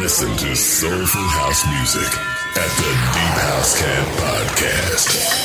Listen to soulful house music at the Deep House Cat Podcast.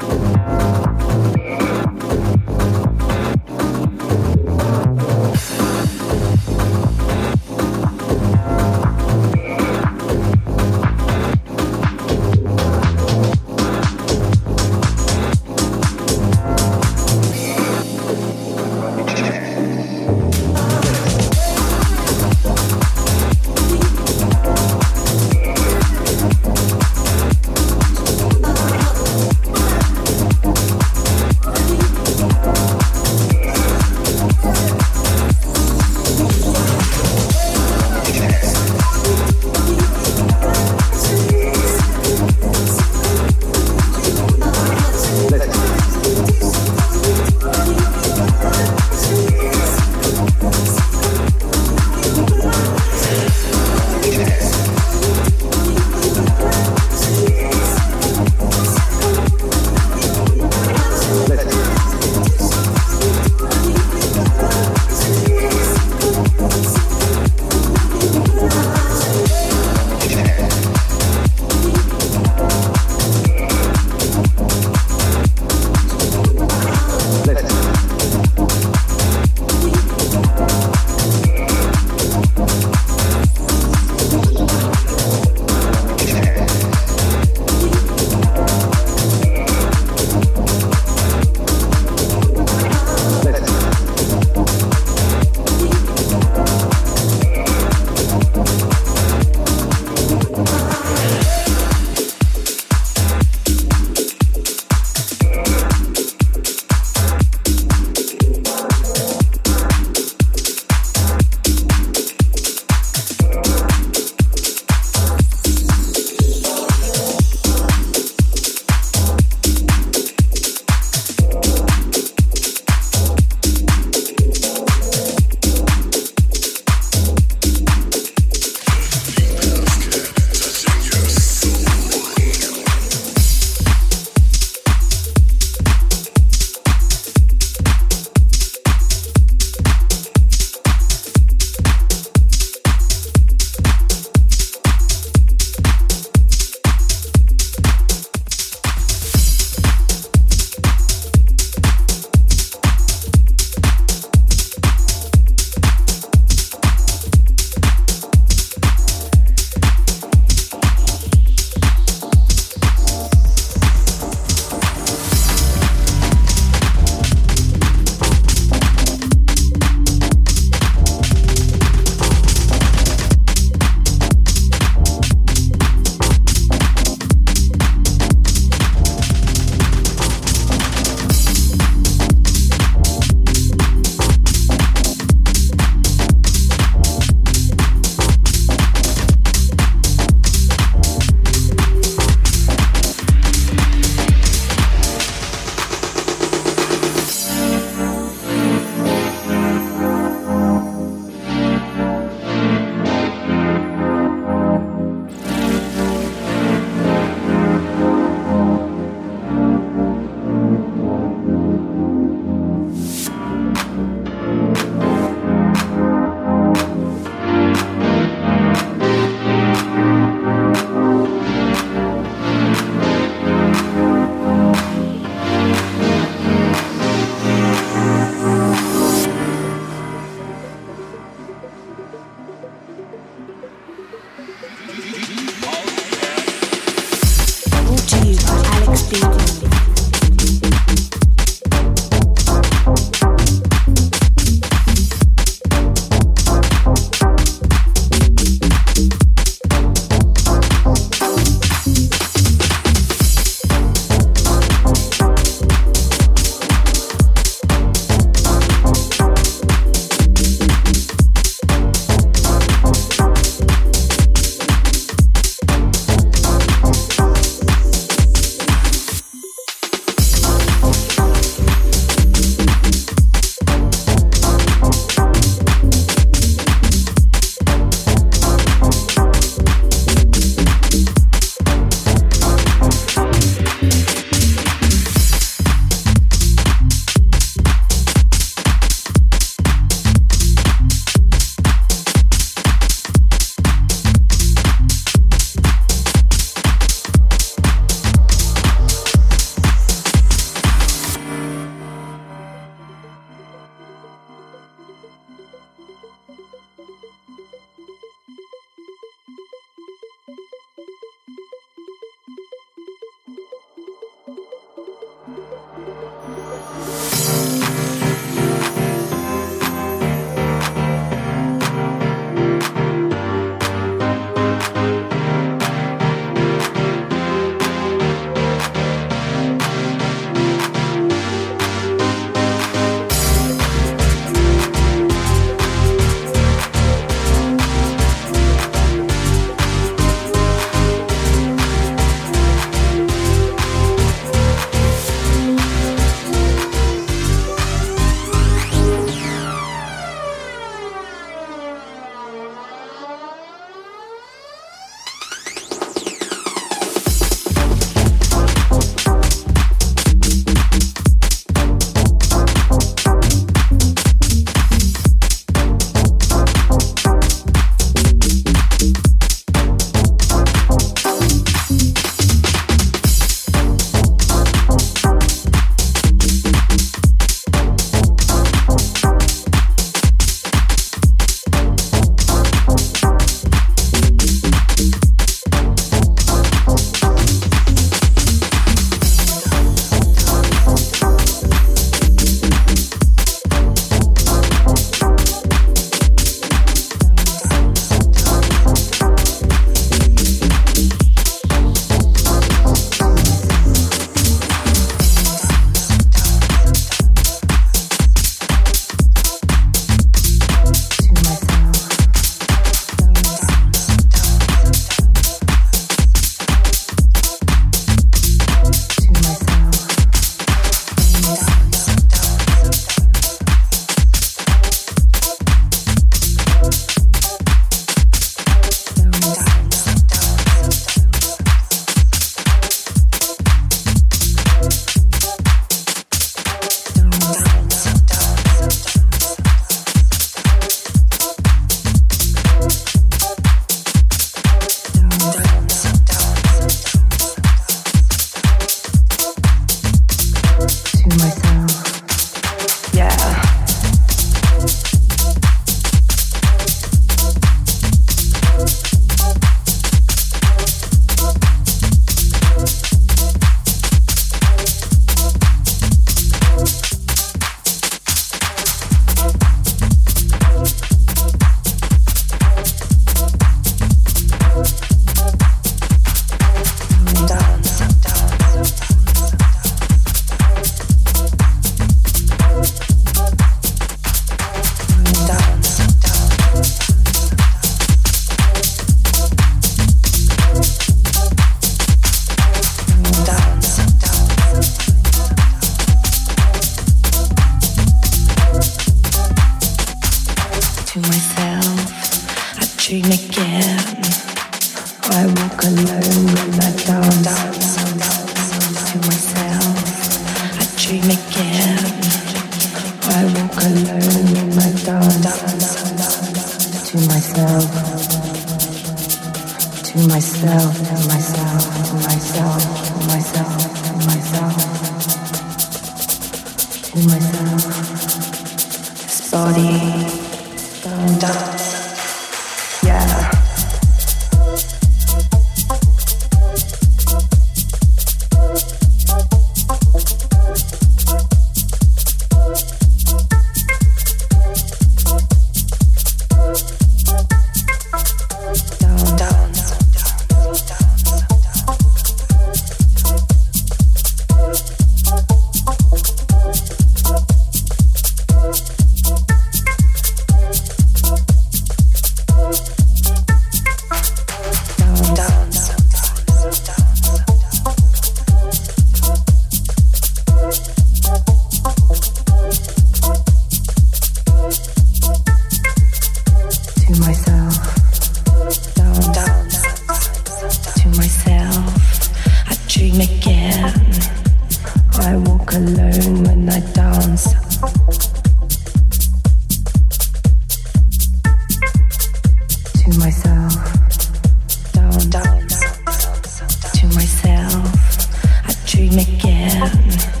hand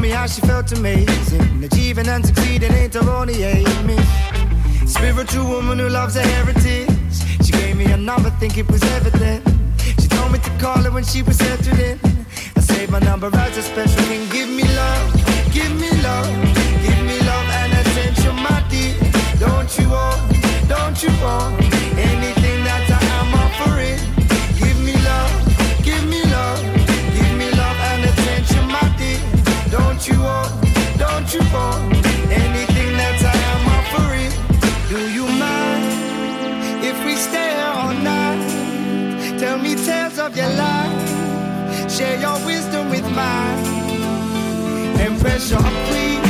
told me how she felt amazing. Achieving and succeeding ain't erroneate me. Spiritual woman who loves her heritage. She gave me a number, think it was evident. She told me to call her when she was settled in. I saved my number as a special thing. Give me love, give me love, give me love and attention, my dear. Don't you want, don't you want anything? Don't you want, don't you want anything that I am offering? Do you mind if we stay here all night? Tell me tales of your life, share your wisdom with mine. And your please.